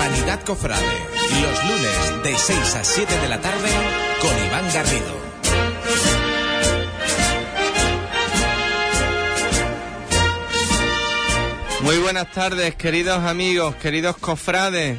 Hispanidad Cofrade. Los lunes de 6 a 7 de la tarde con Iván Garrido. Muy buenas tardes, queridos amigos, queridos cofrades.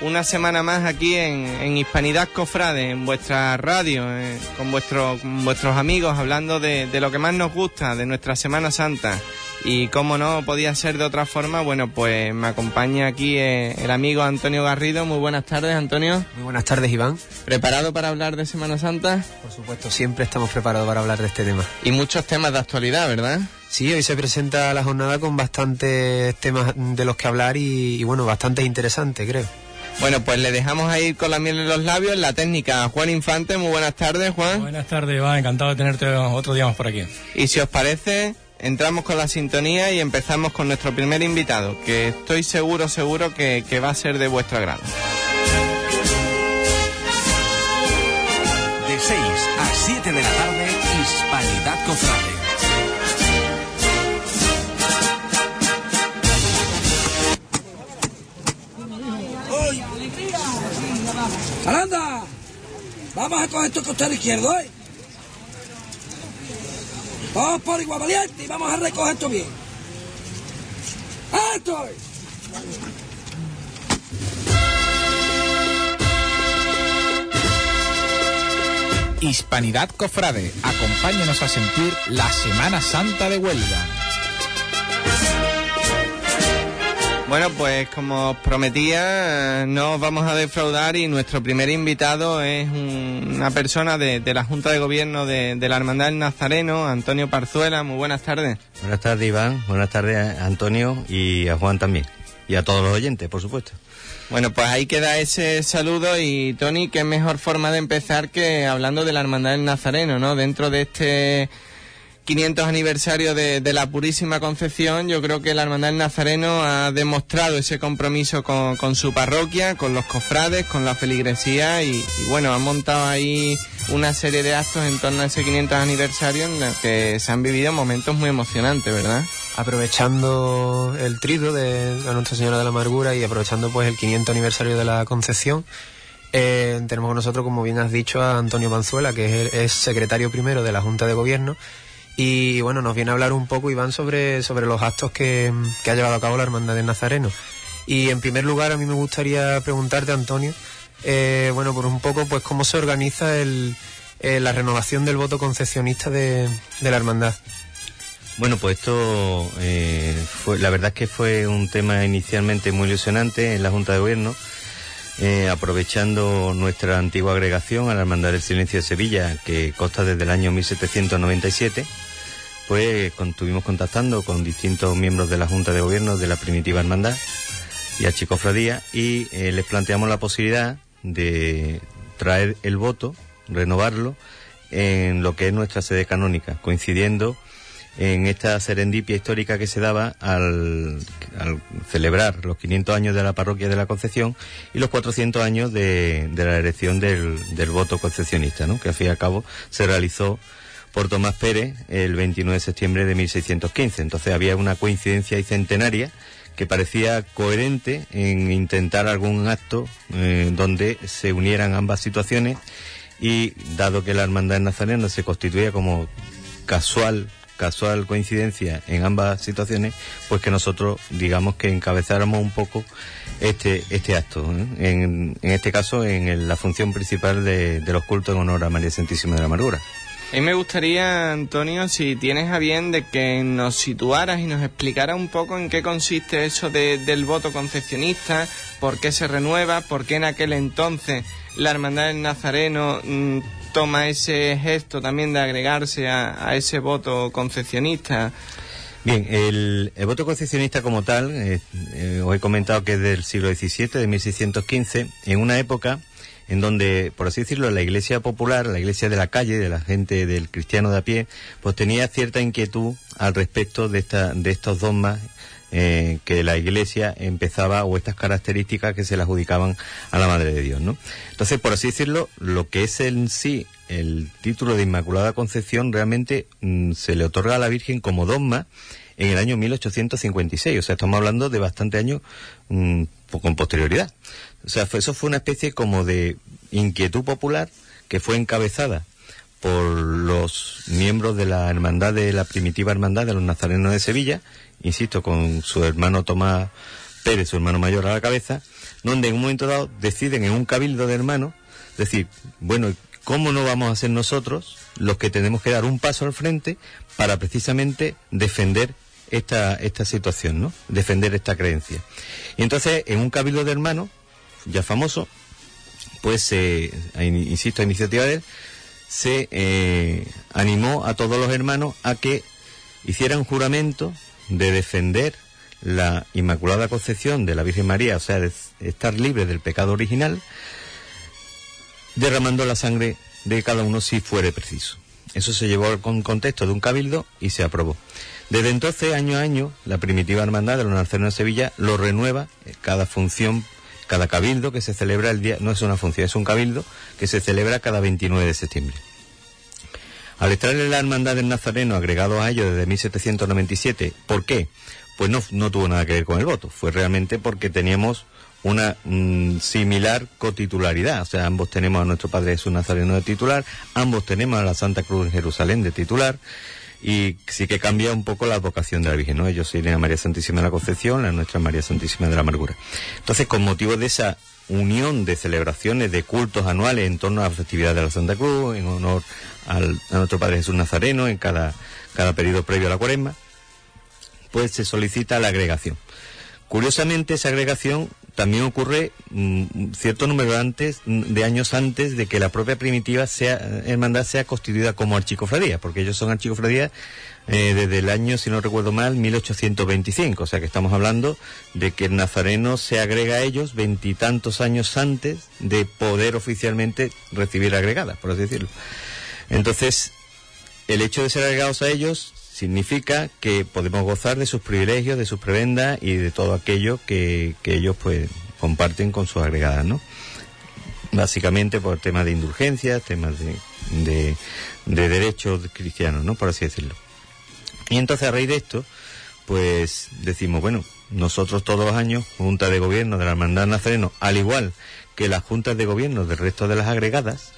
Una semana más aquí en, Hispanidad Cofrade, en vuestra radio, eh, con, con vuestros amigos, hablando de lo que más nos gusta, de nuestra Semana Santa. Y como no podía ser de otra forma, bueno, pues me acompaña aquí eh, el amigo Antonio Garrido. Muy buenas tardes, Antonio. Muy buenas tardes, Iván. ¿Preparado para hablar de Semana Santa? Por supuesto, siempre estamos preparados para hablar de este tema. Y muchos temas de actualidad, ¿verdad? Sí, hoy se presenta la jornada con bastantes temas de los que hablar y, bueno, bastante interesante, creo. Bueno, pues le dejamos ahí con la miel en los labios la técnica. Juan Infante, muy buenas tardes, Juan. Buenas tardes, Iván. Encantado de tenerte otro día más por aquí. Y si os parece, entramos con la sintonía y empezamos con nuestro primer invitado, que estoy seguro, seguro que, va a ser de vuestro agrado. De 6 a 7 de la tarde, Hispanidad Cofrade. ¡Aranda! Vamos a coger tu costado izquierdo, ¿eh? Vamos por igual valiente y vamos a recoger esto bien. ¡Esto! Hispanidad Cofrade, acompáñenos a sentir la Semana Santa de Huelva. Bueno, pues como os prometía, no os vamos a defraudar y nuestro primer invitado es una persona de, la Junta de Gobierno de, la Hermandad del Nazareno, Antonio Parzuela. Muy buenas tardes. Buenas tardes, Iván. Buenas tardes, Antonio, y a Juan también. Y a todos los oyentes, por supuesto. Bueno, pues ahí queda ese saludo y Tony, qué mejor forma de empezar que hablando de la Hermandad del Nazareno, ¿no? Dentro de este 500 aniversario de, la Purísima Concepción, yo creo que la Hermandad del Nazareno ha demostrado ese compromiso con, su parroquia, con los cofrades, con la feligresía y, bueno, han montado ahí una serie de actos en torno a ese 500 aniversario en el que se han vivido momentos muy emocionantes, ¿verdad? Aprovechando el trido de Nuestra Señora de la Amargura y aprovechando pues el 500 aniversario de la Concepción, eh, tenemos con nosotros, como bien has dicho, a Antonio Panzuela, que es secretario primero de la Junta de Gobierno y bueno, nos viene a hablar un poco, Iván, sobre, sobre los actos que, ha llevado a cabo la Hermandad del Nazareno. Y en primer lugar, a mí me gustaría preguntarte, Antonio, eh, bueno, por un poco, pues cómo se organiza el, eh, la renovación del voto concepcionista de, la hermandad. Bueno, pues esto, eh, fue, la verdad es que fue un tema inicialmente muy ilusionante en la Junta de Gobierno, aprovechando nuestra antigua agregación a la Hermandad del Silencio de Sevilla, que consta desde el año 1797 pues estuvimos contactando con distintos miembros de la Junta de Gobierno de la primitiva hermandad y a Chicofradía y eh, les planteamos la posibilidad de traer el voto, renovarlo en lo que es nuestra sede canónica, coincidiendo en esta serendipia histórica que se daba al, celebrar los 500 años de la parroquia de la Concepción y los 400 años de, la elección del, del voto concepcionista, ¿no? que al fin y al cabo se realizó por Tomás Pérez el 29 de septiembre de 1615. Entonces había una coincidencia y centenaria que parecía coherente en intentar algún acto eh, donde se unieran ambas situaciones y dado que la hermandad nazarena se constituía como casual casual coincidencia en ambas situaciones, pues que nosotros digamos que encabezáramos un poco este este acto, ¿eh? en, en, este caso en la función principal de, de los cultos en honor a María Santísima de la Amargura. A me gustaría, Antonio, si tienes a bien de que nos situaras y nos explicara un poco en qué consiste eso del voto concepcionista, por qué se renueva, por qué en aquel entonces la Hermandad del Nazareno mm, toma ese gesto también de agregarse a, ese voto concepcionista. Bien, el, voto concepcionista como tal, eh, eh, os he comentado que es del siglo XVII, de 1615, en una época en donde, por así decirlo, la iglesia popular, la iglesia de la calle, de la gente, del cristiano de a pie, pues tenía cierta inquietud al respecto de, esta, de estos dogmas eh, que la Iglesia empezaba o estas características que se le adjudicaban a la Madre de Dios, ¿no? Entonces, por así decirlo, lo que es en sí el título de Inmaculada Concepción realmente mm, se le otorga a la Virgen como dogma en el año 1856. O sea, estamos hablando de bastante años mm, con posterioridad. O sea, eso fue una especie como de inquietud popular que fue encabezada por los miembros de la hermandad de la primitiva hermandad de los nazarenos de Sevilla, insisto, con su hermano Tomás Pérez, su hermano mayor a la cabeza, donde en un momento dado deciden en un cabildo de hermanos decir, bueno, ¿cómo no vamos a ser nosotros los que tenemos que dar un paso al frente para precisamente defender esta, esta situación, ¿no? Defender esta creencia. Y entonces, en un cabildo de hermanos, ya famoso, pues, eh, insisto, a iniciativa de él, se eh, animó a todos los hermanos a que hicieran juramento de defender la Inmaculada Concepción de la Virgen María, o sea, de estar libre del pecado original, derramando la sangre de cada uno si fuere preciso. Eso se llevó con contexto de un cabildo y se aprobó. Desde entonces, año a año, la primitiva hermandad de los Nazarenos de Sevilla lo renueva eh, cada función, cada cabildo que se celebra el día, no es una función, es un cabildo que se celebra cada 29 de septiembre. Al extraerle la hermandad del Nazareno agregado a ello desde 1797, ¿por qué? Pues no, no tuvo nada que ver con el voto, fue realmente porque teníamos una mm, similar cotitularidad. O sea, ambos tenemos a nuestro Padre Jesús Nazareno de titular, ambos tenemos a la Santa Cruz de Jerusalén de titular, y sí que cambia un poco la vocación de la Virgen, ¿no? Ellos siguen a María Santísima de la Concepción, la nuestra María Santísima de la Amargura. Entonces, con motivo de esa unión de celebraciones, de cultos anuales en torno a la festividad de la Santa Cruz, en honor a nuestro Padre Jesús Nazareno, en cada, cada periodo previo a la cuaresma, pues se solicita la agregación. Curiosamente, esa agregación también ocurre mm, cierto número antes, mm, de años antes de que la propia primitiva sea, hermandad sea constituida como archicofradía, porque ellos son archicofradías eh, desde el año, si no recuerdo mal, 1825. O sea que estamos hablando de que el nazareno se agrega a ellos veintitantos años antes de poder oficialmente recibir agregadas, por así decirlo. Entonces, el hecho de ser agregados a ellos significa que podemos gozar de sus privilegios, de sus prebendas y de todo aquello que, ellos pues comparten con sus agregadas, ¿no? Básicamente por temas de indulgencia, temas de, de, derechos cristianos, ¿no? Por así decirlo. Y entonces a raíz de esto, pues decimos, bueno, nosotros todos los años, Junta de Gobierno de la Hermandad Nazareno, al igual que las juntas de gobierno del resto de las agregadas,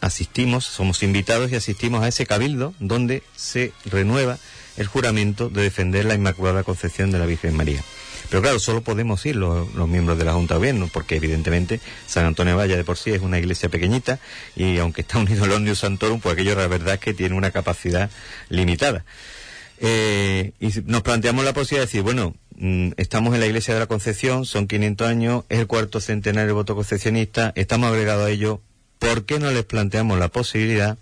asistimos, somos invitados y asistimos a ese cabildo donde se renueva el juramento de defender la Inmaculada Concepción de la Virgen María. Pero claro, solo podemos ir los, miembros de la Junta de Gobierno, porque evidentemente San Antonio Valla de por sí es una iglesia pequeñita y aunque está unido al Omnium Santorum, pues aquello la verdad es que tiene una capacidad limitada. Eh, y nos planteamos la posibilidad de decir, bueno, mm, estamos en la iglesia de la Concepción, son 500 años, es el cuarto centenario del voto concepcionista, estamos agregados a ello, ¿por qué no les planteamos la posibilidad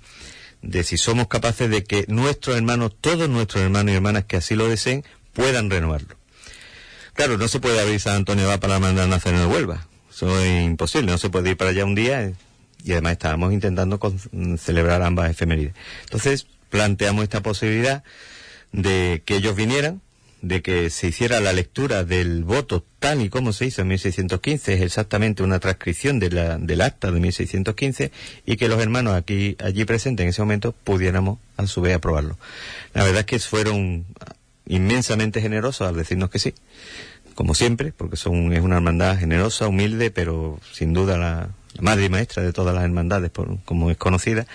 de si somos capaces de que nuestros hermanos, todos nuestros hermanos y hermanas que así lo deseen, puedan renovarlo? Claro, no se puede abrir San Antonio va para mandar Nazareno de Huelva. Eso es imposible, no se puede ir para allá un día y además estábamos intentando celebrar ambas efemérides. Entonces planteamos esta posibilidad de que ellos vinieran, de que se hiciera la lectura del voto tal y como se hizo en 1615, es exactamente una transcripción de la, del acta de 1615, y que los hermanos aquí, allí presentes en ese momento pudiéramos a su vez aprobarlo. La verdad es que fueron inmensamente generosos al decirnos que sí, como siempre, porque son, es una hermandad generosa, humilde, pero sin duda la, madre y maestra de todas las hermandades, como es conocida,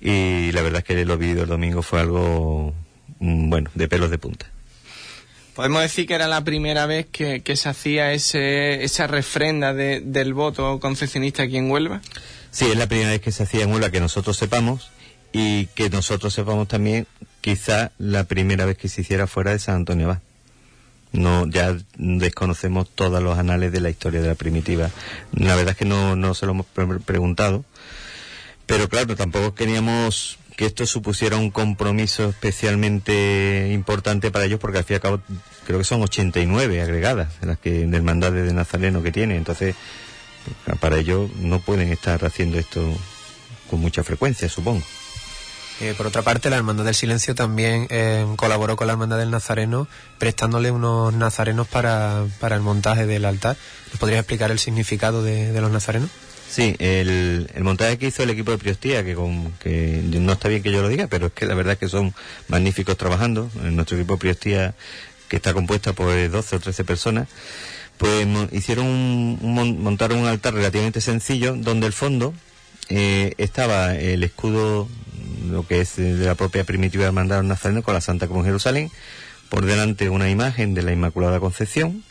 y la verdad es que lo vivido el domingo fue algo, mm, bueno, de pelos de punta. Podemos decir que era la primera vez que, se hacía ese, esa refrenda del voto concesionista aquí en Huelva. Sí, es la primera vez que se hacía en Huelva que nosotros sepamos y que nosotros sepamos también quizá la primera vez que se hiciera fuera de San Antonio Abad. No, ya desconocemos todos los anales de la historia de la primitiva. La verdad es que no, no se lo hemos preguntado. Pero claro, tampoco queríamos que esto supusiera un compromiso especialmente importante para ellos porque al fin y al cabo creo que son 89 agregadas las que del mandato de Nazareno que tiene entonces para ellos no pueden estar haciendo esto con mucha frecuencia supongo eh, por otra parte, la Hermandad del Silencio también eh, colaboró con la Hermandad del Nazareno, prestándole unos nazarenos para, para el montaje del altar. ¿Nos podrías explicar el significado de, de los nazarenos? Sí, el, montaje que hizo el equipo de Priostía, que, con, que no está bien que yo lo diga, pero es que la verdad es que son magníficos trabajando. En nuestro equipo de Priostía, que está compuesta por 12 o 13 personas, pues hicieron un, montaron un altar relativamente sencillo donde el fondo eh, estaba el escudo, lo que es de la propia primitiva hermandad nazareno con la Santa Cruz Jerusalén, por delante una imagen de la Inmaculada Concepción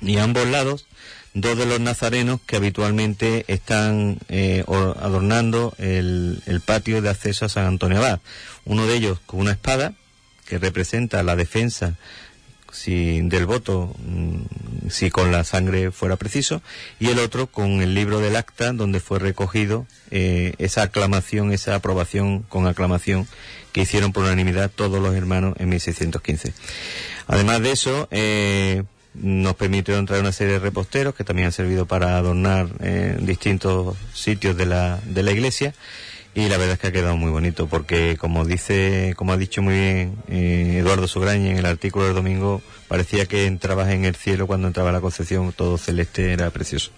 y a ambos lados dos de los nazarenos que habitualmente están eh, adornando el, patio de acceso a San Antonio Abad. Uno de ellos con una espada que representa la defensa si del voto mm, si con la sangre fuera preciso y el otro con el libro del acta donde fue recogido eh, esa aclamación esa aprobación con aclamación que hicieron por unanimidad todos los hermanos en 1615 además de eso eh, nos permitieron traer una serie de reposteros que también han servido para adornar eh, distintos sitios de la, de la iglesia y la verdad es que ha quedado muy bonito porque como dice, como ha dicho muy bien eh, Eduardo Sograña en el artículo del domingo, parecía que entrabas en el cielo cuando entraba la Concepción, todo celeste era precioso.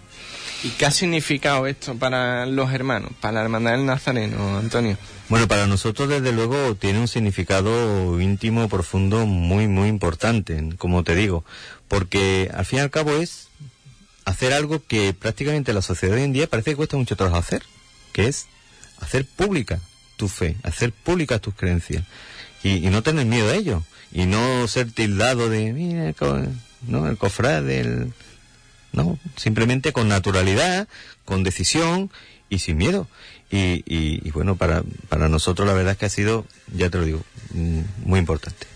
¿Y qué ha significado esto para los hermanos, para la hermandad del Nazareno, Antonio? Bueno, para nosotros desde luego tiene un significado íntimo, profundo, muy, muy importante, como te digo, porque al fin y al cabo es hacer algo que prácticamente la sociedad hoy en día parece que cuesta mucho trabajo hacer, que es hacer pública tu fe, hacer pública tus creencias y, no tener miedo a ello y no ser tildado de, mira, el, ¿no? el cofrade, no, simplemente con naturalidad, con decisión y sin miedo. Y, y, bueno, para, para nosotros la verdad es que ha sido, ya te lo digo, mm, muy importante.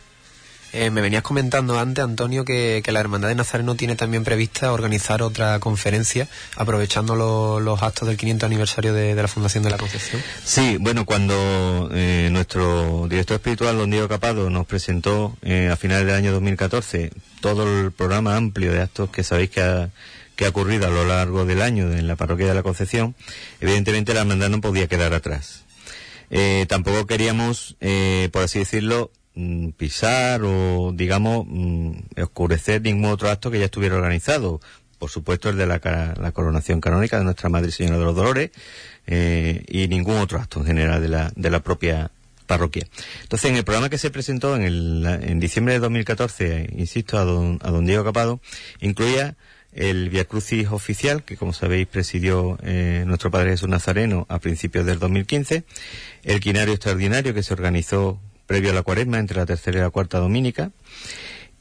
Eh, me venías comentando antes, Antonio, que, la Hermandad de Nazareno tiene también prevista organizar otra conferencia aprovechando los actos del 500 aniversario de, la Fundación de la Concepción. Sí, bueno, cuando eh, nuestro director espiritual, don Diego Capado, nos presentó eh, a finales del año 2014 todo el programa amplio de actos que sabéis que ha, que ha ocurrido a lo largo del año en la parroquia de la Concepción, evidentemente la hermandad no podía quedar atrás. tampoco queríamos, por así decirlo, Mm, pisar o, digamos, mm, oscurecer ningún otro acto que ya estuviera organizado. Por supuesto, el de la, coronación canónica de Nuestra Madre Señora de los Dolores eh, y ningún otro acto en general de la, de la propia parroquia. Entonces, en el programa que se presentó en, el, en diciembre de 2014, insisto, a don, a don Diego Capado, incluía el Via Crucis oficial, que como sabéis presidió eh, nuestro Padre Jesús Nazareno a principios del 2015, el quinario extraordinario que se organizó previo a la cuaresma, entre la tercera y la cuarta dominica.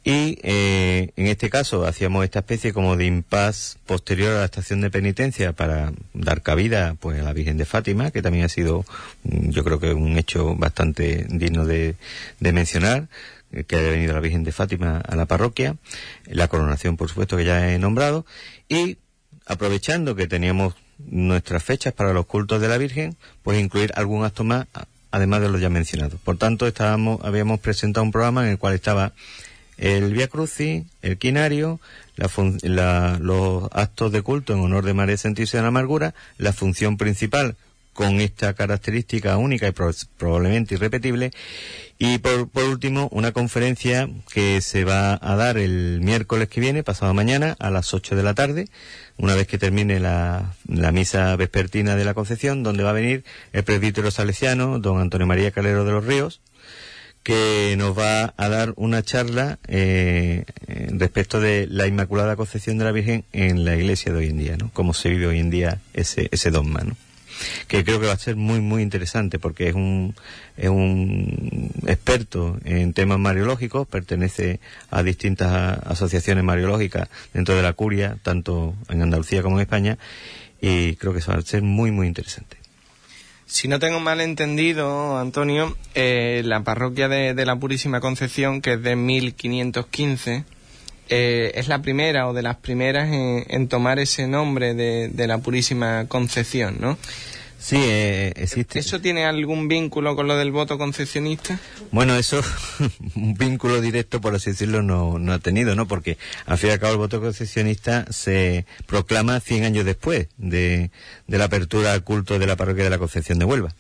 Y eh, en este caso hacíamos esta especie como de impas posterior a la estación de penitencia para dar cabida pues a la Virgen de Fátima, que también ha sido mm, yo creo que un hecho bastante digno de, de mencionar eh, que haya venido la Virgen de Fátima a la parroquia, la coronación por supuesto que ya he nombrado, y aprovechando que teníamos nuestras fechas para los cultos de la Virgen, pues incluir algún acto más además de los ya mencionados. Por tanto, estábamos, habíamos presentado un programa en el cual estaba el Via Crucis, el Quinario, los actos de culto en honor de María Santísima de la Amargura, la función principal con esta característica única y probablemente irrepetible. Y por, último, una conferencia que se va a dar el miércoles que viene, pasado mañana, a las 8 de la tarde, una vez que termine la, misa vespertina de la Concepción, donde va a venir el presbítero salesiano, don Antonio María Calero de los Ríos, que nos va a dar una charla eh, respecto de la Inmaculada Concepción de la Virgen en la iglesia de hoy en día, ¿no? Cómo se vive hoy en día ese, ese dogma. Que creo que va a ser muy, muy interesante porque es un, es un experto en temas mariológicos, pertenece a distintas asociaciones mariológicas dentro de la curia, tanto en Andalucía como en España, y creo que eso va a ser muy, muy interesante. Si no tengo mal entendido, Antonio, eh, la parroquia de, la Purísima Concepción, que es de 1515, eh, es la primera o de las primeras en, tomar ese nombre de, de, la Purísima Concepción, ¿no? Sí, eh, existe. ¿Eso tiene algún vínculo con lo del voto concepcionista? Bueno, eso, un vínculo directo, por así decirlo, no, no ha tenido, ¿no? Porque al fin y al cabo el voto concepcionista se proclama 100 años después de, de la apertura al culto de la parroquia de la Concepción de Huelva.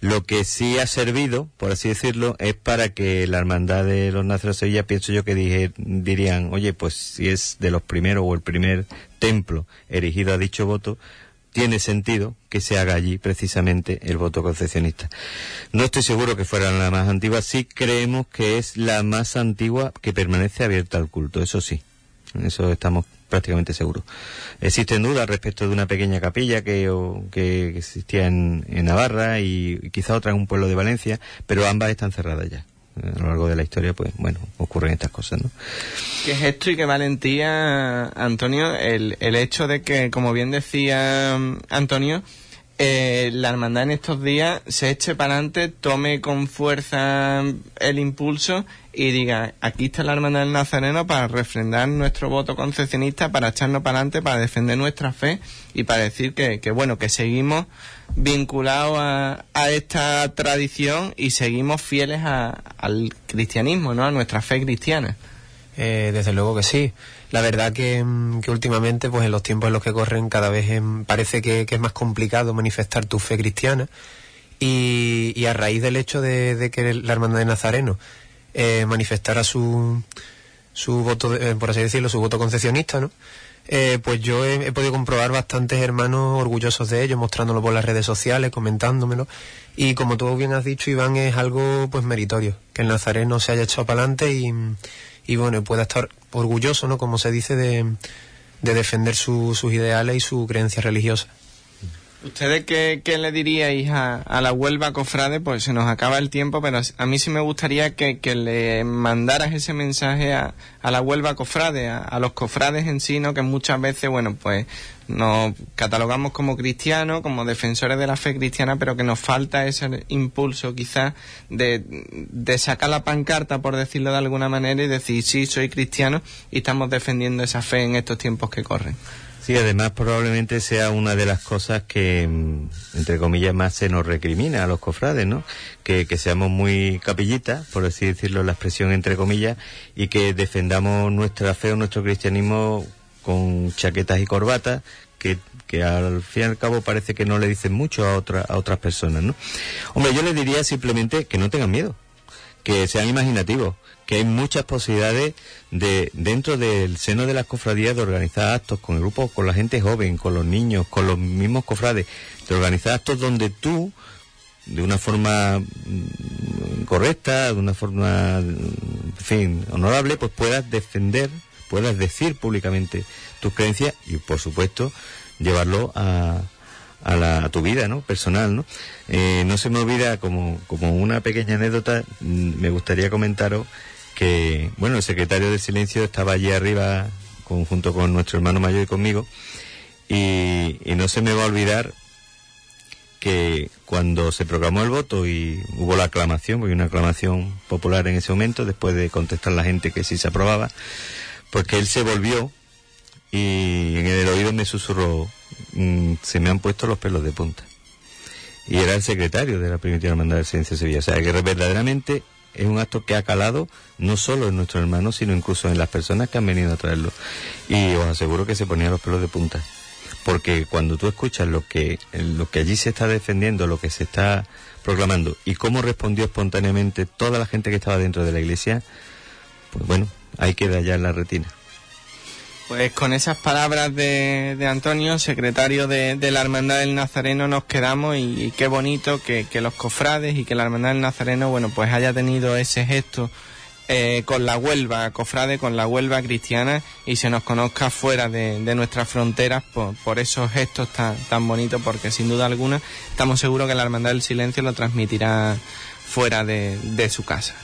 Lo que sí ha servido, por así decirlo, es para que la hermandad de los Nazarenos de Sevilla, pienso yo que dije, dirían, oye, pues si es de los primeros o el primer templo erigido a dicho voto, tiene sentido que se haga allí precisamente el voto concepcionista. No estoy seguro que fuera la más antigua, sí creemos que es la más antigua que permanece abierta al culto, eso sí, eso estamos prácticamente seguros. Existen dudas respecto de una pequeña capilla que, que existía en, Navarra y, y quizá otra en un pueblo de Valencia, pero ambas están cerradas ya a lo largo de la historia, pues bueno, ocurren estas cosas, ¿no? Qué gesto y qué valentía, Antonio, el, el hecho de que, como bien decía mm, Antonio, eh, la hermandad en estos días se eche para adelante, tome con fuerza el impulso y diga, aquí está la hermandad del Nazareno para refrendar nuestro voto concepcionista, para echarnos para adelante, para defender nuestra fe y para decir que, que bueno, que seguimos vinculados a, a, esta tradición y seguimos fieles al cristianismo, ¿no? A nuestra fe cristiana. Eh, desde luego que sí. La verdad que, mm, que, últimamente, pues en los tiempos en los que corren, cada vez parece que, es más complicado manifestar tu fe cristiana. Y, y a raíz del hecho de, que la Hermandad de Nazareno eh, manifestara su, su voto, eh, por así decirlo, su voto concepcionista, ¿no? Eh, pues yo he, podido comprobar bastantes hermanos orgullosos de ello, mostrándolo por las redes sociales, comentándomelo. Y como tú bien has dicho, Iván, es algo pues meritorio, que el Nazareno se haya echado para adelante y, y bueno, pueda estar orgulloso, ¿no? Como se dice, de, de defender sus ideales y su creencia religiosa. ¿Ustedes qué, qué, le diríais a, a, la Huelva Cofrade? Pues se nos acaba el tiempo, pero a mí sí me gustaría que, que le mandaras ese mensaje a, a la Huelva Cofrade, a, a, los cofrades en sí, ¿no? Que muchas veces, bueno, pues nos catalogamos como cristianos, como defensores de la fe cristiana, pero que nos falta ese impulso quizás de, sacar la pancarta, por decirlo de alguna manera, y decir, sí, soy cristiano y estamos defendiendo esa fe en estos tiempos que corren. Sí, además probablemente sea una de las cosas que, mm, entre comillas, más se nos recrimina a los cofrades, ¿no? Que, que seamos muy capillitas, por así decirlo, la expresión entre comillas, y que defendamos nuestra fe o nuestro cristianismo con chaquetas y corbatas, que, que al fin y al cabo parece que no le dicen mucho a, otra, a otras personas, ¿no? Hombre, yo les diría simplemente que no tengan miedo, que sean imaginativos, que hay muchas posibilidades de dentro del seno de las cofradías de organizar actos con el grupo, con la gente joven, con los niños, con los mismos cofrades, de organizar actos donde tú, de una forma mm, correcta, de una forma, fin, honorable, pues puedas defender, puedas decir públicamente tus creencias y, por supuesto, llevarlo a, a, la, a tu vida ¿no? personal. ¿no? Eh, no se me olvida, como, como una pequeña anécdota, mm, me gustaría comentaros que, bueno, el secretario del silencio estaba allí arriba junto con nuestro hermano mayor y conmigo, y, no se me va a olvidar que cuando se programó el voto y hubo la aclamación, porque una aclamación popular en ese momento, después de contestar la gente que sí se aprobaba, pues que él se volvió y en el oído me susurró, mm, se me han puesto los pelos de punta. Y era el secretario de la primitiva hermandad del silencio de Sevilla. O sea, que verdaderamente es un acto que ha calado no solo en nuestros hermanos, sino incluso en las personas que han venido a traerlo. Y os aseguro que se ponían los pelos de punta. Porque cuando tú escuchas lo que, lo que allí se está defendiendo, lo que se está proclamando y cómo respondió espontáneamente toda la gente que estaba dentro de la iglesia, pues bueno, ahí queda ya en la retina. Pues con esas palabras de, de Antonio, secretario de, de, la Hermandad del Nazareno, nos quedamos y, qué bonito que, que, los cofrades y que la Hermandad del Nazareno, bueno, pues haya tenido ese gesto eh, con la Huelva, cofrade, con la Huelva cristiana y se nos conozca fuera de, de nuestras fronteras por, por, esos gestos tan, tan bonitos, porque sin duda alguna estamos seguros que la Hermandad del Silencio lo transmitirá fuera de, de su casa.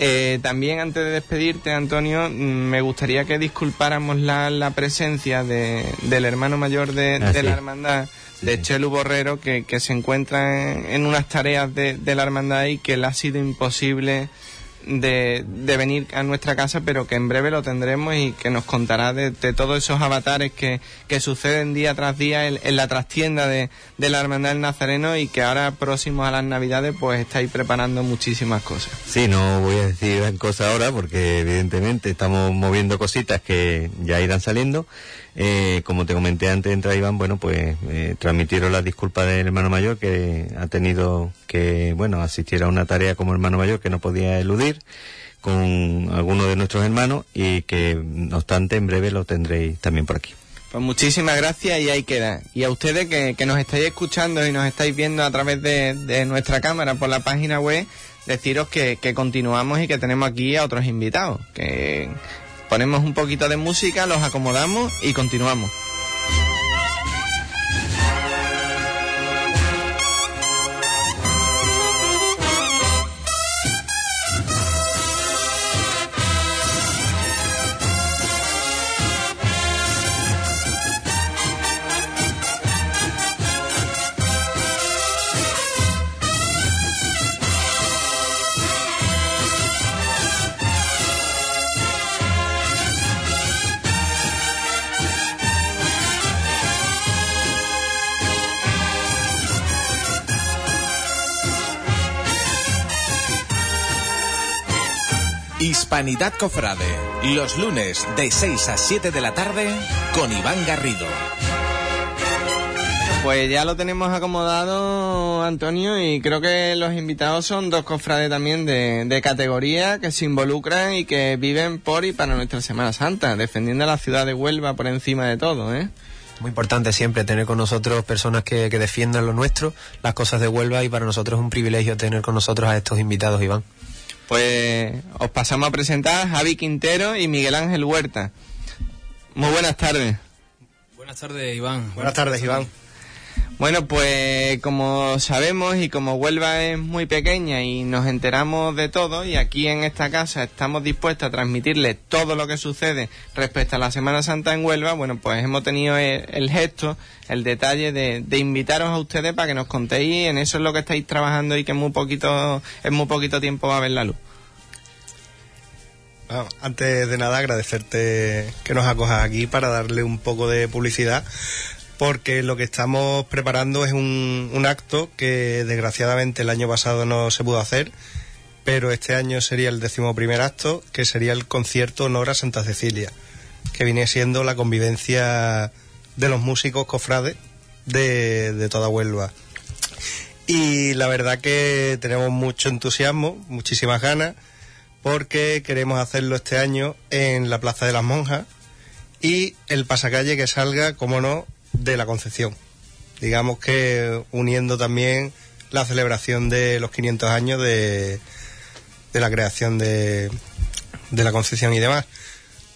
Eh, también antes de despedirte, Antonio, mm, me gustaría que disculpáramos la, la presencia de, del hermano mayor de, Ah, de sí. la hermandad, de. Chelu Borrero, que, que se encuentra en, en unas tareas de, de la hermandad y que le ha sido imposible de, de venir a nuestra casa, pero que en breve lo tendremos y que nos contará de, todos esos avatares que, que suceden día tras día en, en la trastienda de, de la Hermandad del Nazareno y que ahora próximos a las Navidades pues estáis preparando muchísimas cosas. Sí, no voy a decir gran cosa ahora porque evidentemente estamos moviendo cositas que ya irán saliendo. Eh, como te comenté antes de Iván, bueno, pues eh, transmitiros las disculpas del hermano mayor que ha tenido que, bueno, asistir a una tarea como hermano mayor que no podía eludir con algunos de nuestros hermanos y que, no obstante, en breve lo tendréis también por aquí. Pues muchísimas gracias y ahí queda. Y a ustedes que, que nos estáis escuchando y nos estáis viendo a través de, de nuestra cámara por la página web, deciros que, que continuamos y que tenemos aquí a otros invitados. Que ponemos un poquito de música, los acomodamos y continuamos. Hispanidad Cofrade, los lunes de 6 a 7 de la tarde con Iván Garrido. Pues ya lo tenemos acomodado, Antonio, y creo que los invitados son dos cofrades también de, de categoría que se involucran y que viven por y para nuestra Semana Santa, defendiendo a la ciudad de Huelva por encima de todo, ¿eh? Muy importante siempre tener con nosotros personas que, que defiendan lo nuestro, las cosas de Huelva, y para nosotros es un privilegio tener con nosotros a estos invitados, Iván. Pues os pasamos a presentar a Javi Quintero y Miguel Ángel Huerta. Muy buenas tardes. Buenas tardes, Iván. Buenas tardes, Iván. Bueno, pues como sabemos y como Huelva es muy pequeña y nos enteramos de todo y aquí en esta casa estamos dispuestos a transmitirle todo lo que sucede respecto a la Semana Santa en Huelva, bueno, pues hemos tenido el, el gesto, el detalle de, de, invitaros a ustedes para que nos contéis en eso es lo que estáis trabajando y que en muy poquito, en muy poquito tiempo va a ver la luz. Bueno, antes de nada agradecerte que nos acojas aquí para darle un poco de publicidad porque lo que estamos preparando es un, acto que desgraciadamente el año pasado no se pudo hacer, pero este año sería el décimo primer acto, que sería el concierto honor a Santa Cecilia, que viene siendo la convivencia de los músicos cofrades de, de toda Huelva. Y la verdad que tenemos mucho entusiasmo, muchísimas ganas, porque queremos hacerlo este año en la Plaza de las Monjas y el pasacalle que salga, como no, de la Concepción. Digamos que uniendo también la celebración de los 500 años de, de la creación de, de, la Concepción y demás.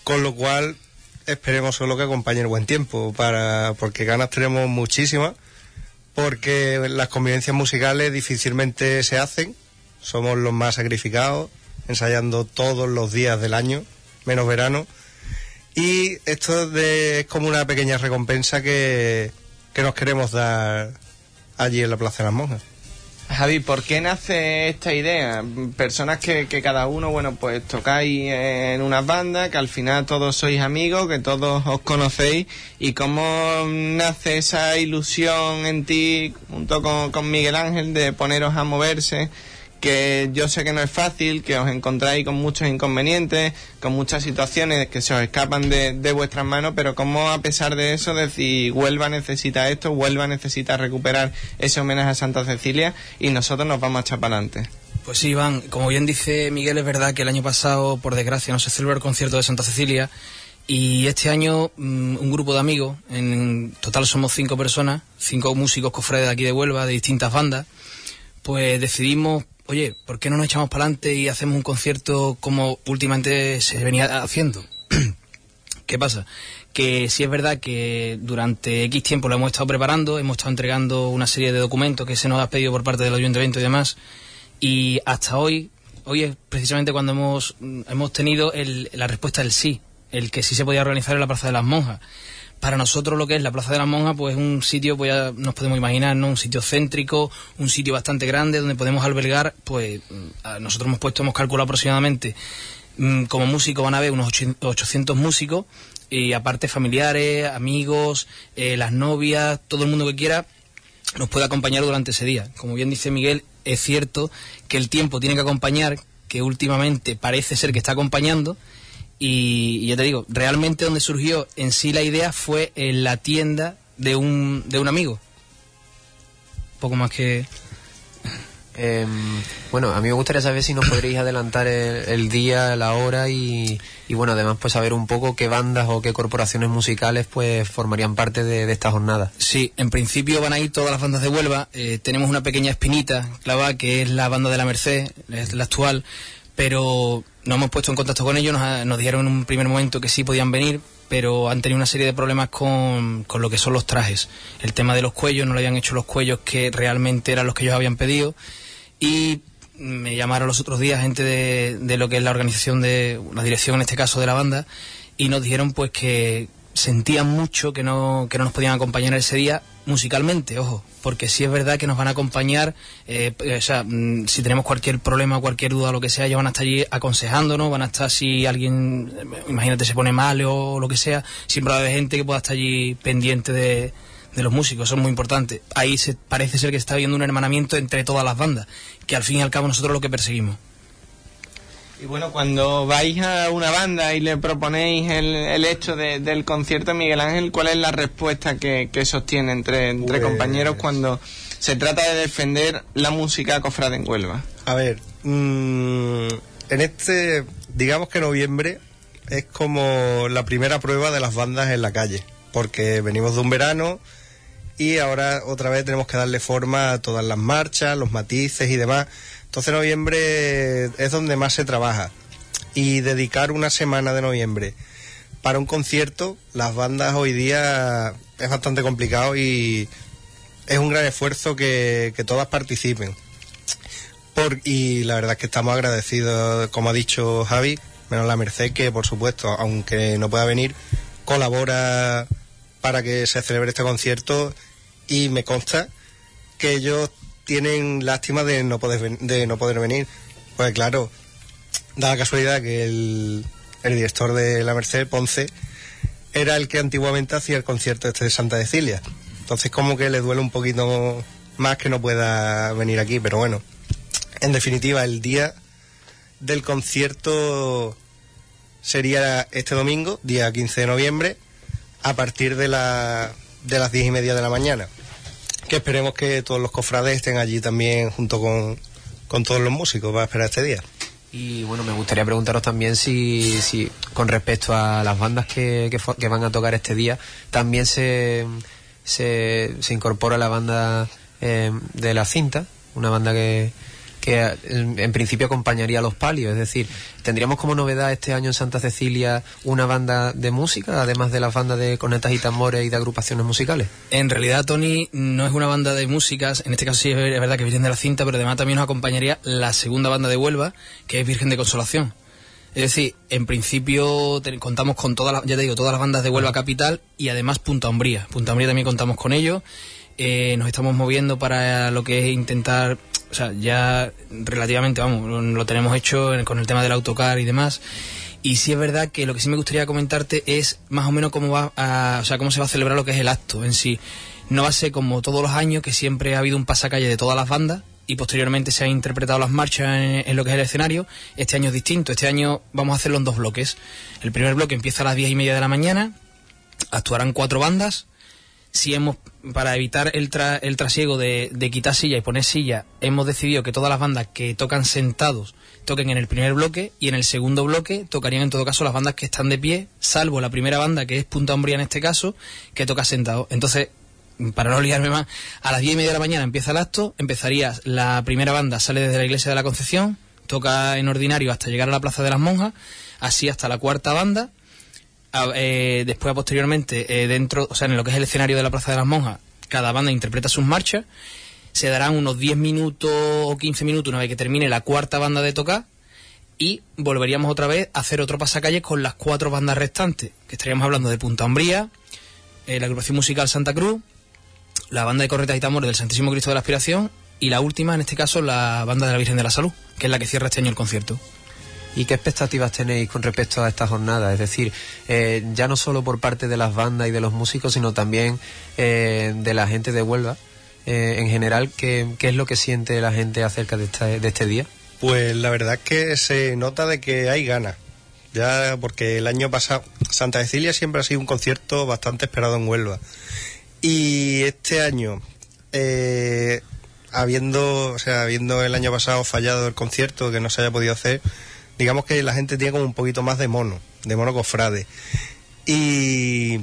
Con lo cual esperemos solo que acompañe el buen tiempo, para, porque ganas tenemos muchísimas, porque las convivencias musicales difícilmente se hacen, somos los más sacrificados, ensayando todos los días del año, menos verano y esto de, es como una pequeña recompensa que, que nos queremos dar allí en la Plaza de las Monjas. Javi, ¿por qué nace esta idea? Personas que, que, cada uno, bueno, pues tocáis en unas bandas, que al final todos sois amigos, que todos os conocéis, y cómo nace esa ilusión en ti, junto con, con Miguel Ángel, de poneros a moverse que yo sé que no es fácil, que os encontráis con muchos inconvenientes, con muchas situaciones que se os escapan de, de vuestras manos, pero como a pesar de eso decir Huelva necesita esto, Huelva necesita recuperar ese homenaje a Santa Cecilia y nosotros nos vamos a echar para adelante. Pues sí, Iván, como bien dice Miguel, es verdad que el año pasado, por desgracia, no se celebró el concierto de Santa Cecilia y este año mmm, un grupo de amigos, en total somos cinco personas, cinco músicos cofrades de aquí de Huelva, de distintas bandas, pues decidimos oye, ¿por qué no nos echamos para adelante y hacemos un concierto como últimamente se venía haciendo? ¿Qué pasa? Que sí es verdad que durante X tiempo lo hemos estado preparando, hemos estado entregando una serie de documentos que se nos ha pedido por parte del ayuntamiento y demás, y hasta hoy, hoy es precisamente cuando hemos, hemos tenido el, la respuesta del sí, el que sí se podía organizar en la Plaza de las Monjas para nosotros lo que es la Plaza de las Monjas, pues es un sitio, pues ya nos podemos imaginar, ¿no? Un sitio céntrico, un sitio bastante grande donde podemos albergar, pues nosotros hemos puesto, hemos calculado aproximadamente, mmm, como músicos van a haber unos 800 músicos, y aparte familiares, amigos, eh, las novias, todo el mundo que quiera, nos puede acompañar durante ese día. Como bien dice Miguel, es cierto que el tiempo tiene que acompañar, que últimamente parece ser que está acompañando, y, y, ya te digo, realmente donde surgió en sí la idea fue en la tienda de un, de un amigo. Poco más que... Em, bueno, a mí me gustaría saber si nos podréis adelantar el, el día, la hora y, y, bueno, además pues saber un poco qué bandas o qué corporaciones musicales pues formarían parte de, de esta jornada. Sí, en principio van a ir todas las bandas de Huelva. Eh, tenemos una pequeña espinita clavada que es la banda de la Merced, es la actual, pero nos hemos puesto en contacto con ellos, nos, nos dijeron en un primer momento que sí podían venir, pero han tenido una serie de problemas con, con, lo que son los trajes. El tema de los cuellos, no le habían hecho los cuellos que realmente eran los que ellos habían pedido. Y me llamaron los otros días gente de, de lo que es la organización de, la dirección en este caso de la banda, y nos dijeron pues que sentían mucho que no, que no nos podían acompañar ese día musicalmente, ojo, porque sí es verdad que nos van a acompañar, eh, o sea, mm, si tenemos cualquier problema, cualquier duda, lo que sea, ellos van a estar allí aconsejándonos, van a estar si alguien, imagínate, se pone mal o lo que sea, siempre va a haber gente que pueda estar allí pendiente de, de los músicos, eso es muy importante. Ahí se, parece ser que se está viendo un hermanamiento entre todas las bandas, que al fin y al cabo nosotros lo que perseguimos. Y bueno, cuando vais a una banda y le proponéis el, el hecho de, del concierto, Miguel Ángel, ¿cuál es la respuesta que, que sostiene entre, entre pues... compañeros cuando se trata de defender la música cofrade en Huelva? A ver, mmm, en este, digamos que noviembre es como la primera prueba de las bandas en la calle, porque venimos de un verano y ahora otra vez tenemos que darle forma a todas las marchas, los matices y demás. Entonces noviembre es donde más se trabaja. Y dedicar una semana de noviembre para un concierto, las bandas hoy día es bastante complicado y es un gran esfuerzo que, que todas participen. Por, y la verdad es que estamos agradecidos, como ha dicho Javi, menos la Merced, que por supuesto, aunque no pueda venir, colabora para que se celebre este concierto y me consta que ellos tienen lástima de no poder, de no poder venir. Pues claro, da la casualidad que el, el director de la Merced, Ponce, era el que antiguamente hacía el concierto este de Santa Cecilia. Entonces como que le duele un poquito más que no pueda venir aquí, pero bueno, en definitiva el día del concierto sería este domingo, día 15 de noviembre, a partir de, la, de las diez y media de la mañana que esperemos que todos los cofrades estén allí también junto con, con todos los músicos para esperar este día. Y bueno, me gustaría preguntaros también si, si con respecto a las bandas que, que, van a tocar este día, también se, se, se incorpora la banda eh, de la cinta, una banda que, que en, principio acompañaría a los palios. Es decir, tendríamos como novedad este año en Santa Cecilia una banda de música, además de las bandas de cornetas y tambores y de agrupaciones musicales. En realidad, Tony, no es una banda de músicas, en este caso sí es verdad que Virgen de la Cinta, pero además también nos acompañaría la segunda banda de Huelva, que es Virgen de Consolación. Es decir, en principio te, contamos con todas las, ya te digo, todas las bandas de Huelva Capital y además Punta Umbría. Punta Umbría también contamos con ellos. Eh, nos estamos moviendo para lo que es intentar o sea, ya relativamente, vamos, lo tenemos hecho con el tema del autocar y demás. Y sí es verdad que lo que sí me gustaría comentarte es más o menos cómo va a, o sea, cómo se va a celebrar lo que es el acto en sí. No va a ser como todos los años que siempre ha habido un pasacalle de todas las bandas y posteriormente se han interpretado las marchas en, en, lo que es el escenario. Este año es distinto. Este año vamos a hacerlo en dos bloques. El primer bloque empieza a las diez y media de la mañana. Actuarán cuatro bandas si hemos, para evitar el, tra, el trasiego de, de, quitar silla y poner silla, hemos decidido que todas las bandas que tocan sentados toquen en el primer bloque y en el segundo bloque tocarían en todo caso las bandas que están de pie, salvo la primera banda que es Punta Umbría en este caso, que toca sentado. Entonces, para no liarme más, a las diez y media de la mañana empieza el acto, empezaría la primera banda, sale desde la iglesia de la Concepción, toca en ordinario hasta llegar a la Plaza de las Monjas, así hasta la cuarta banda, eh, después posteriormente eh, dentro, o sea, en lo que es el escenario de la Plaza de las Monjas, cada banda interpreta sus marchas, se darán unos 10 minutos o 15 minutos una vez que termine la cuarta banda de tocar y volveríamos otra vez a hacer otro pasacalle con las cuatro bandas restantes, que estaríamos hablando de Punta Umbría, eh, la agrupación musical Santa Cruz, la banda de corretas y tambores del Santísimo Cristo de la Aspiración y la última, en este caso, la banda de la Virgen de la Salud, que es la que cierra este año el concierto. ¿Y qué expectativas tenéis con respecto a esta jornada? Es decir, eh, ya no solo por parte de las bandas y de los músicos, sino también eh, de la gente de Huelva. Eh, en general, ¿qué, ¿qué, es lo que siente la gente acerca de, esta, de este día? Pues la verdad es que se nota de que hay ganas. Ya porque el año pasado Santa Cecilia siempre ha sido un concierto bastante esperado en Huelva. Y este año, habiendo, o sea, habiendo el año pasado fallado el concierto que no se haya podido hacer, digamos que la gente tiene como un poquito más de mono, de mono cofrade. Y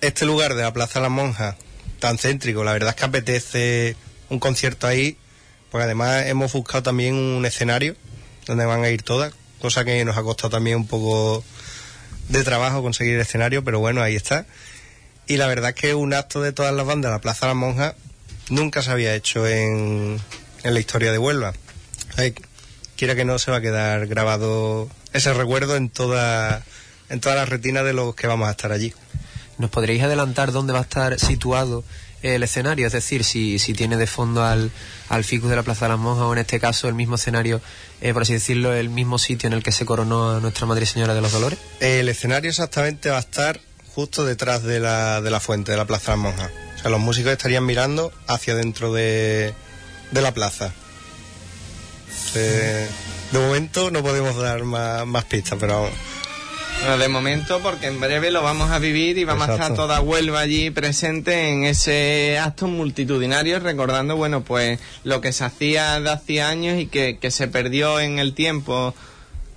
este lugar de la Plaza de las Monjas, tan céntrico, la verdad es que apetece un concierto ahí, porque además hemos buscado también un escenario donde van a ir todas, cosa que nos ha costado también un poco de trabajo conseguir el escenario, pero bueno, ahí está. Y la verdad es que un acto de todas las bandas, la Plaza de las Monjas, nunca se había hecho en, en la historia de Huelva. Quiera que no, se va a quedar grabado ese recuerdo en toda, en toda la retina de los que vamos a estar allí. ¿Nos podréis adelantar dónde va a estar situado el escenario? Es decir, si, si tiene de fondo al, al ficus de la Plaza de las Monjas o en este caso el mismo escenario, eh, por así decirlo, el mismo sitio en el que se coronó a Nuestra Madre Señora de los Dolores. El escenario exactamente va a estar justo detrás de la, de la fuente, de la Plaza de las Monjas. O sea, los músicos estarían mirando hacia dentro de, de la plaza. Eh, de momento no podemos dar más, más pistas, pero vamos. Bueno, de momento, porque en breve lo vamos a vivir y vamos a estar toda Huelva allí presente en ese acto multitudinario, recordando, bueno, pues lo que se hacía de hace años y que, que se perdió en el tiempo.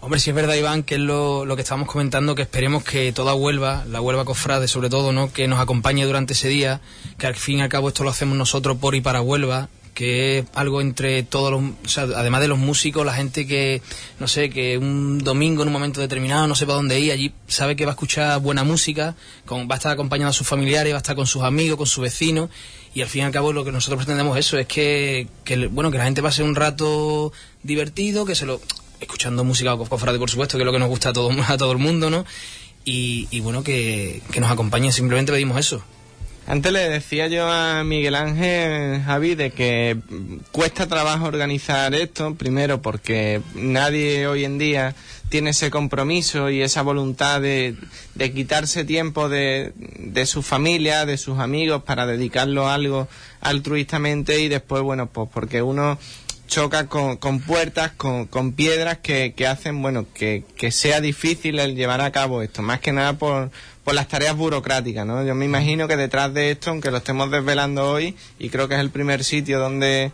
Hombre, si es verdad, Iván, que es lo, lo que estábamos comentando, que esperemos que toda Huelva, la Huelva Cofrade sobre todo, ¿no? que nos acompañe durante ese día, que al fin y al cabo esto lo hacemos nosotros por y para Huelva, que es algo entre todos los, o sea, además de los músicos, la gente que, no sé, que un domingo en un momento determinado no sepa dónde ir, allí sabe que va a escuchar buena música, con, va a estar acompañado a sus familiares, va a estar con sus amigos, con sus vecinos, y al fin y al cabo lo que nosotros pretendemos eso es que, que bueno, que la gente pase un rato divertido, que se lo, escuchando música cofrade, por supuesto, que es lo que nos gusta a todo, a todo el mundo, ¿no? Y, y bueno, que, que nos acompañe, simplemente pedimos eso. Antes le decía yo a Miguel Ángel, Javi, de que cuesta trabajo organizar esto, primero porque nadie hoy en día tiene ese compromiso y esa voluntad de, de quitarse tiempo de, de su familia, de sus amigos, para dedicarlo a algo altruistamente y después, bueno, pues porque uno choca con, con puertas, con, con piedras que, que hacen, bueno, que, que sea difícil el llevar a cabo esto, más que nada por, por las tareas burocráticas, ¿no? Yo me imagino que detrás de esto, aunque lo estemos desvelando hoy, y creo que es el primer sitio donde,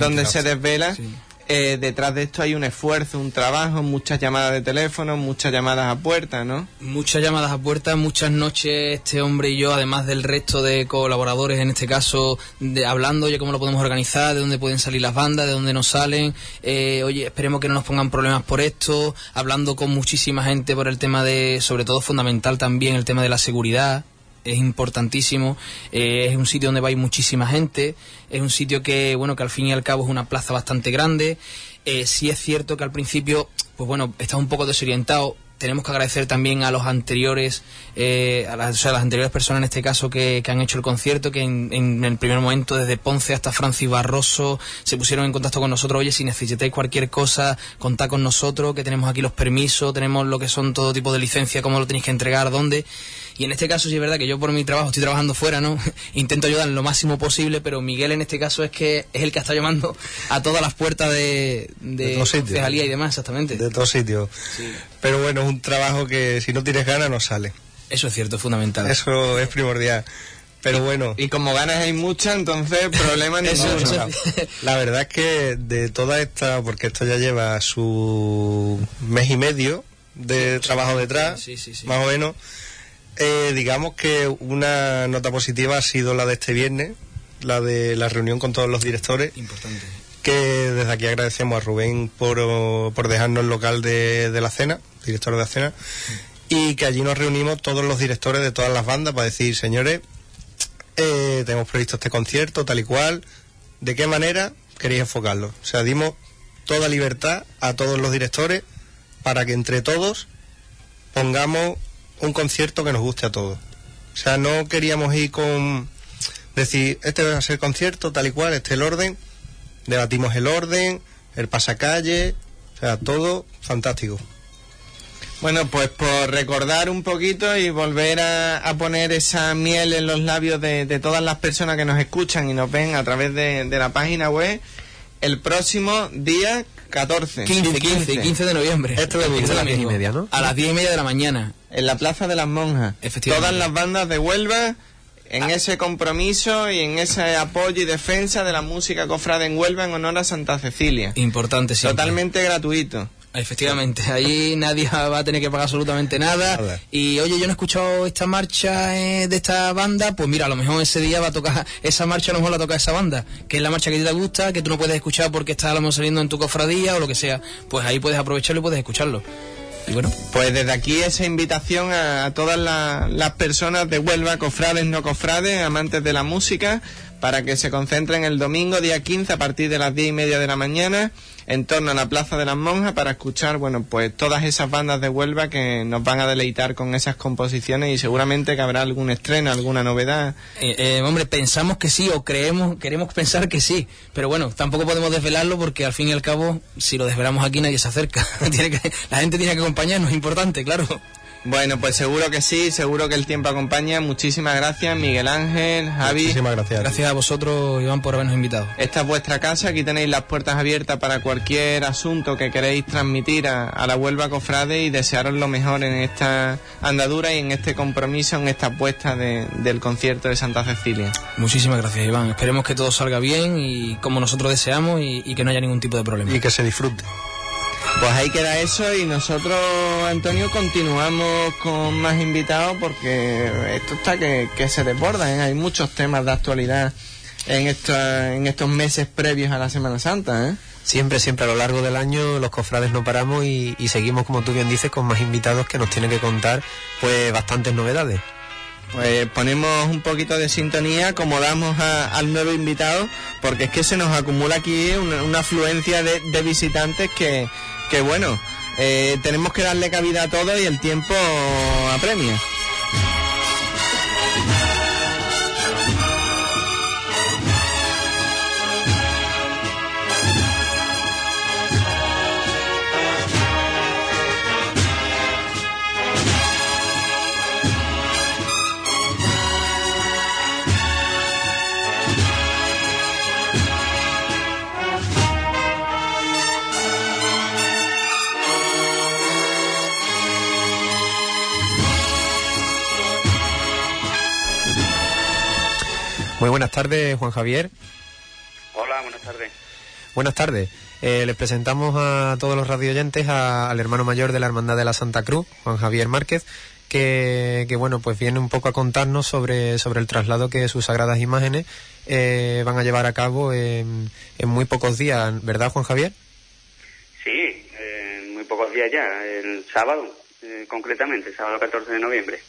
donde claro. se desvela, Sí. Eh, detrás de esto hay un esfuerzo, un trabajo, muchas llamadas de teléfono, muchas llamadas a puerta, ¿no? Muchas llamadas a puerta, muchas noches este hombre y yo, además del resto de colaboradores, en este caso, de, hablando, oye, cómo lo podemos organizar, de dónde pueden salir las bandas, de dónde nos salen, eh, oye, esperemos que no nos pongan problemas por esto, hablando con muchísima gente por el tema de, sobre todo fundamental también, el tema de la seguridad, es importantísimo, eh, es un sitio donde va a ir muchísima gente, es un sitio que, bueno, que al fin y al cabo es una plaza bastante grande, eh, sí es cierto que al principio, pues bueno, está un poco desorientado, tenemos que agradecer también a los anteriores, eh, a las, o sea, a las anteriores personas en este caso que, que han hecho el concierto, que en, en el primer momento, desde Ponce hasta Francis Barroso, se pusieron en contacto con nosotros. Oye, si necesitáis cualquier cosa, contad con nosotros, que tenemos aquí los permisos, tenemos lo que son todo tipo de licencia, cómo lo tenéis que entregar, dónde. Y en este caso sí es verdad que yo por mi trabajo estoy trabajando fuera, ¿no? Intento ayudar lo máximo posible, pero Miguel en este caso es que es el que está llamando a todas las puertas de, de, De sitios. y demás, exactamente. De todos sitios. Pero bueno, es un trabajo que si no tienes ganas no sale. Eso es cierto, es fundamental. Eso es primordial. Pero bueno, Y como ganas hay muchas, entonces problema Eso, ninguno. eso. la verdad es que de toda esta, porque esto ya lleva su mes y medio de trabajo detrás, Sí, sí, sí. más o menos, eh, digamos que una nota positiva ha sido la de este viernes, la de la reunión con todos los directores, Importante. que desde aquí agradecemos a Rubén por, por dejarnos el local de, de la cena, director de la cena, y que allí nos reunimos todos los directores de todas las bandas para decir, señores, eh, tenemos previsto este concierto, tal y cual, ¿de qué manera queréis enfocarlo? O sea, dimos toda libertad a todos los directores para que entre todos pongamos un concierto que nos guste a todos. O sea, no queríamos ir con decir, este va a ser concierto, tal y cual, este es el orden, debatimos el orden, el pasacalle, o sea, todo fantástico. Bueno, pues por recordar un poquito y volver a, a poner esa miel en los labios de, todas las personas que nos escuchan y nos ven a través de la página web, el próximo día 14. 15, 15, 15 de noviembre. Este domingo. Este A las diez y domingo. media, ¿no? A las 10 y media de la mañana. En la Plaza de las Monjas. Efectivamente. Todas las bandas de Huelva en ese compromiso y en ese apoyo y defensa de la música cofrade en Huelva en honor a Santa Cecilia. Importante, sí. Totalmente gratuito. Efectivamente, ahí nadie va a tener que pagar absolutamente nada. Nada. Y oye, yo no he escuchado esta marcha eh, de esta banda, pues mira, a lo mejor ese día va a tocar esa marcha, a lo mejor la toca esa banda, que es la marcha que te gusta, que tú no puedes escuchar porque está a lo mejor saliendo en tu cofradía o lo que sea. Pues ahí puedes aprovecharlo y puedes escucharlo. Y bueno, Pues desde aquí esa invitación a, a todas la- las personas de Huelva, cofrades, no cofrades, amantes de la música, para que se concentren el domingo, día 15, a partir de las 10 y media de la mañana, en torno a la Plaza de las Monjas, para escuchar, bueno, pues todas esas bandas de Huelva que nos van a deleitar con esas composiciones y seguramente que habrá algún estreno, alguna novedad. eh, eh, hombre, pensamos que sí o creemos, queremos pensar que sí, pero bueno, tampoco podemos desvelarlo porque al fin y al cabo, si lo desvelamos aquí nadie se acerca. Tiene que, la gente tiene que acompañarnos, es importante, claro. Bueno, pues seguro que sí, seguro que el tiempo acompaña. Muchísimas gracias, Miguel Ángel, Javi. Muchísimas gracias. Gracias a vosotros, Iván, por habernos invitado. Esta es vuestra casa, aquí tenéis las puertas abiertas para cualquier asunto que queréis transmitir a, a la Huelva Cofrade y desearos lo mejor en esta andadura y en este compromiso, en esta apuesta de- del concierto de Santa Cecilia. Muchísimas gracias, Iván. Esperemos que todo salga bien y como nosotros deseamos y, y que no haya ningún tipo de problema. Y que se disfrute. Pues ahí queda eso y nosotros, Antonio, continuamos con más invitados porque esto está que, que se desborda, ¿eh? hay muchos temas de actualidad en, esta- en estos meses previos a la Semana Santa. ¿eh? Siempre, siempre a lo largo del año los cofrades no paramos y, y seguimos, como tú bien dices, con más invitados que nos tienen que contar pues bastantes novedades. Pues ponemos un poquito de sintonía, acomodamos a- al nuevo invitado, porque es que se nos acumula aquí una, una afluencia de, de visitantes que, que bueno, eh, tenemos que darle cabida a todo y el tiempo apremia. Muy buenas tardes, Juan Javier. Hola, buenas tardes. Buenas tardes. Eh, les presentamos a todos los radioyentes a- al hermano mayor de la Hermandad de la Santa Cruz, Juan Javier Márquez, que, que, bueno, pues viene un poco a contarnos sobre, sobre el traslado que sus sagradas imágenes eh, van a llevar a cabo en, en muy pocos días, ¿verdad, Juan Javier? Sí, eh, en muy pocos días ya, el sábado, eh, concretamente, sábado 14 de noviembre.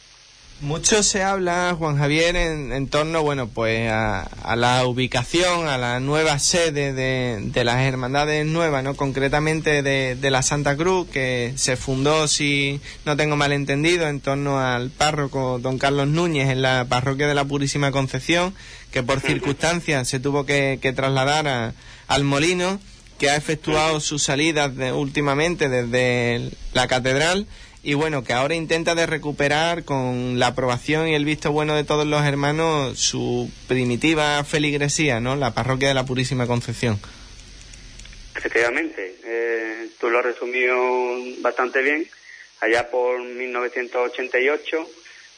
Mucho se habla, Juan Javier, en, en torno, bueno, pues a, a la ubicación, a la nueva sede de, de las hermandades nuevas, ¿no? Concretamente de, de la Santa Cruz, que se fundó, si no tengo mal entendido, en torno al párroco don Carlos Núñez en la parroquia de la Purísima Concepción, que por circunstancias se tuvo que, que trasladar a- al molino, que ha efectuado sus salidas de- últimamente desde la catedral y bueno, que ahora intenta de recuperar con la aprobación y el visto bueno de todos los hermanos su primitiva feligresía, ¿no? La parroquia de la Purísima Concepción. Efectivamente, eh, tú lo has resumido bastante bien. Allá por 1988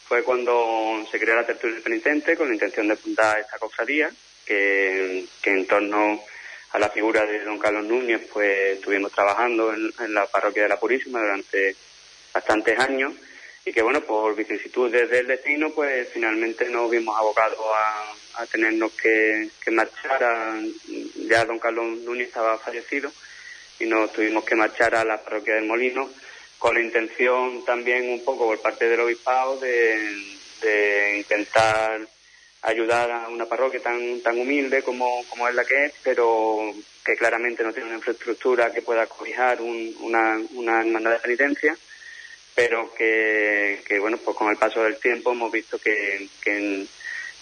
fue cuando se creó la tertulia penitente con la intención de fundar esta cofradía, que, que en torno a la figura de don Carlos Núñez, pues estuvimos trabajando en, en la parroquia de la Purísima durante bastantes años y que bueno, por vicisitudes del destino, pues finalmente nos vimos abocados a, a tenernos que, que marchar. a- ya don Carlos Núñez estaba fallecido y nos tuvimos que marchar a la parroquia del Molino con la intención también un poco por parte del obispado de, de intentar ayudar a una parroquia tan tan humilde como, como es la que es, pero que claramente no tiene una infraestructura que pueda cobijar un- una, una hermandad de penitencia pero que, que, bueno pues con el paso del tiempo hemos visto que, que,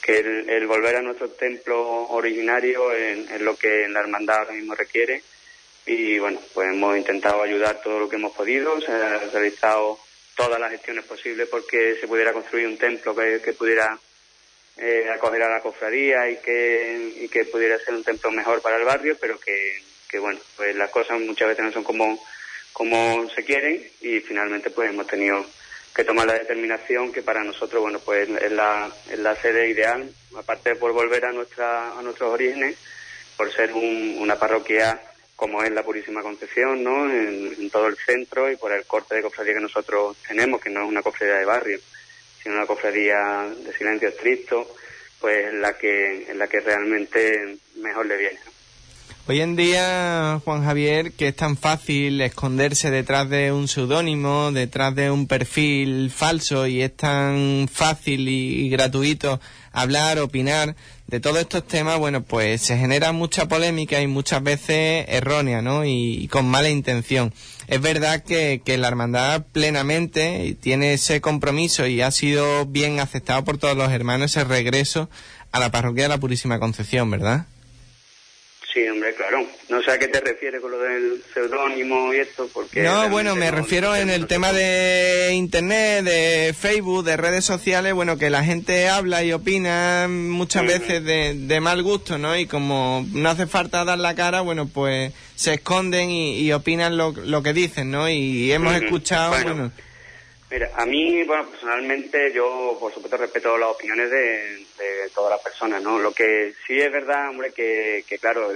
que el, volver a nuestro templo originario es, es lo que la hermandad ahora mismo requiere. Y bueno pues hemos intentado ayudar todo lo que hemos podido se ha realizado todas las gestiones posibles porque se pudiera construir un templo que, que pudiera eh, acoger a la cofradía y que, y que pudiera ser un templo mejor para el barrio pero que, que bueno pues las cosas muchas veces no son como como se quieren y finalmente pues hemos tenido que toma la determinación que para nosotros, bueno, pues es la, es la sede ideal, aparte por volver a, nuestra, a nuestros orígenes, por ser una parroquia como es la Purísima Concepción, ¿no? En, todo el centro y por el corte de cofradía que nosotros tenemos, que no es una cofradía de barrio, sino una cofradía de silencio estricto, pues en la que, en la que realmente mejor le viene. Hoy en día, Juan Javier, que es tan fácil esconderse detrás de un seudónimo, detrás de un perfil falso y es tan fácil y, gratuito hablar, opinar de todos estos temas, bueno, pues se genera mucha polémica y muchas veces errónea, ¿no? Y, con mala intención. Es verdad que, que la hermandad plenamente tiene ese compromiso y ha sido bien aceptado por todos los hermanos ese regreso a la parroquia de la Purísima Concepción, ¿verdad? Sí, hombre, claro. No sé a qué te refieres con lo del seudónimo y esto, porque... No, bueno, me refiero en el tema de Internet, de Facebook, de redes sociales, bueno, que la gente habla y opina muchas veces de, mal gusto, ¿no? Y como no hace falta dar la cara, bueno, pues se esconden y, opinan lo, lo, que dicen, ¿no? Y hemos escuchado, bueno Mira, a mí, bueno, personalmente yo, por supuesto, respeto las opiniones de, todas las personas, ¿no? Lo que sí es verdad, hombre, que, claro,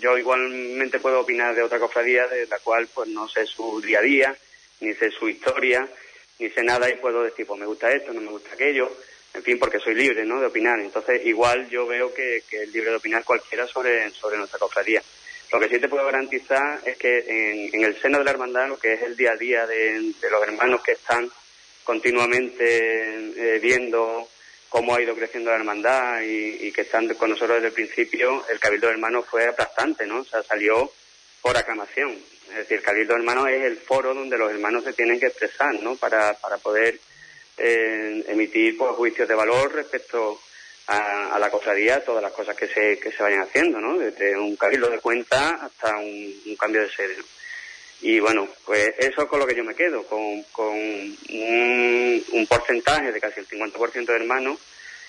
yo igualmente puedo opinar de otra cofradía de la cual, pues, no sé su día a día, ni sé su historia, ni sé nada y puedo decir, pues, me gusta esto, no me gusta aquello, en fin, porque soy libre, ¿no?, de opinar. Entonces, igual yo veo que, que es libre de opinar cualquiera sobre, sobre nuestra cofradía. Lo que sí te puedo garantizar es que en, el seno de la hermandad, lo que es el día a día de, los hermanos que están continuamente eh, viendo cómo ha ido creciendo la hermandad y, que están con nosotros desde el principio, el Cabildo de Hermanos fue aplastante, ¿no? O sea, salió por aclamación. Es decir, el Cabildo de Hermanos es el foro donde los hermanos se tienen que expresar, ¿no? Para, para poder eh, emitir pues, juicios de valor respecto a, la cofradía todas las cosas que se, que se vayan haciendo, ¿no? Desde un cabildo de cuenta hasta un, cambio de sede. Y bueno, pues eso es con lo que yo me quedo, con, con un, porcentaje de casi el 50% de hermanos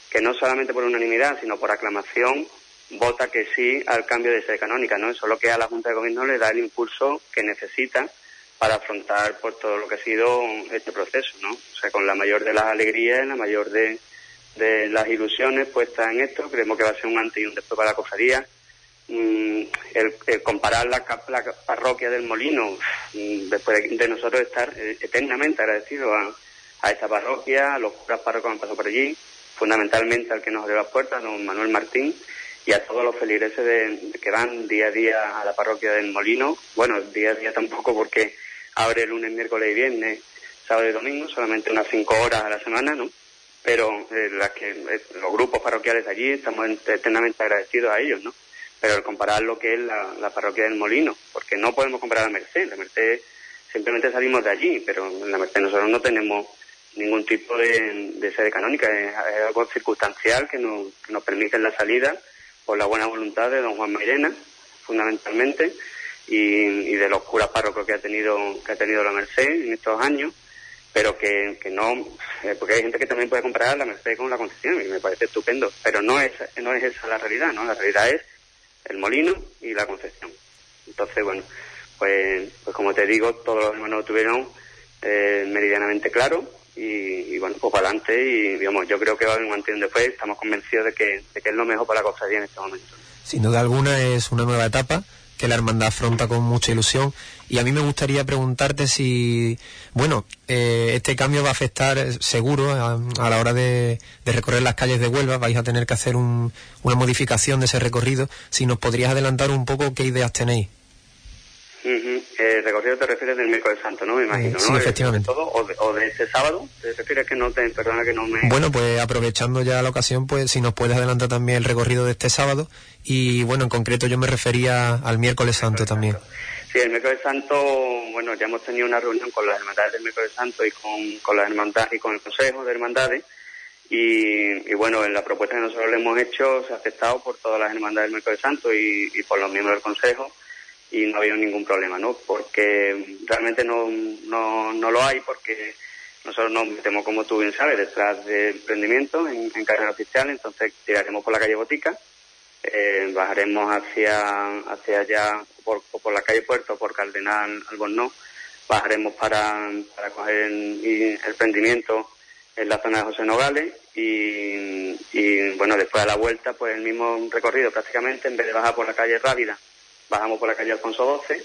que no solamente por unanimidad, sino por aclamación, vota que sí al cambio de sede canónica, ¿no? Eso es lo que a la Junta de Gobierno le da el impulso que necesita para afrontar por todo lo que ha sido este proceso, ¿no? O sea, con la mayor de las alegrías, la mayor de, de las ilusiones puestas en esto. Creemos que va a ser un antes y un después para la cofradía. Mm, el, comparar la, parroquia del Molino, mm, después de, nosotros estar eh, eternamente agradecidos a, esta parroquia, a los curas párrocos que han pasado por allí, fundamentalmente al que nos abrió las puertas, don Manuel Martín, y a todos los feligreses de, que van día a día a la parroquia del Molino. Bueno, día a día tampoco porque abre lunes, miércoles y viernes, sábado y domingo, solamente unas cinco horas a la semana, ¿no? Pero eh, que, eh, los grupos parroquiales allí estamos eternamente agradecidos a ellos, ¿no? Pero al comparar lo que es la, parroquia del Molino, porque no podemos comparar a Merced, la Merced simplemente salimos de allí, pero en la Merced nosotros no tenemos ningún tipo de, sede canónica, es, algo circunstancial que nos, nos permite la salida por la buena voluntad de don Juan Mairena, fundamentalmente, y, y de los curas párrocos que ha tenido que ha tenido la Merced en estos años pero que, que no, eh, porque hay gente que también puede comparar la Mercedes con la concesión y me parece estupendo, pero no es, no es esa la realidad, ¿no? La realidad es el molino y la concesión. Entonces, bueno, pues, pues como te digo, todos los hermanos tuvieron eh, meridianamente claro y, bueno, pues para adelante y digamos, yo creo que va a haber un después, estamos convencidos de que, de que es lo mejor para la cofradía en este momento. Sin duda alguna es una nueva etapa que la hermandad afronta con mucha ilusión. Y a mí me gustaría preguntarte si, bueno, eh, este cambio va a afectar eh, seguro a, la hora de, recorrer las calles de Huelva, vais a tener que hacer una modificación de ese recorrido. Si nos podrías adelantar un poco qué ideas tenéis. Eh, recorrido te refieres del miércoles santo, ¿no? Me imagino, sí, efectivamente. o, de, este sábado? ¿Te refieres que no te, perdona que no me... Bueno, pues aprovechando ya la ocasión, pues si nos puedes adelantar también el recorrido de este sábado y bueno, en concreto yo me refería al miércoles santo también. Sí, el miércoles santo, bueno, ya hemos tenido una reunión con las hermandades del miércoles santo y con, con las hermandades y con el consejo de hermandades y, bueno, en la propuesta que nosotros le hemos hecho se ha aceptado por todas las hermandades del miércoles santo y, por los miembros del consejo y no ha habido ningún problema, ¿no? Porque realmente no, no, no lo hay porque nosotros nos metemos, como tú bien sabes, detrás del emprendimiento en, carrera oficial, entonces tiraremos por la calle Botica, eh, bajaremos hacia, hacia allá por, por la calle Puerto, por Cardenal Albornoz, bajaremos para, para coger el, el prendimiento en la zona de José Nogales y, y, bueno, después a la vuelta, pues el mismo recorrido prácticamente, en vez de bajar por la calle Rábida, bajamos por la calle Alfonso XII,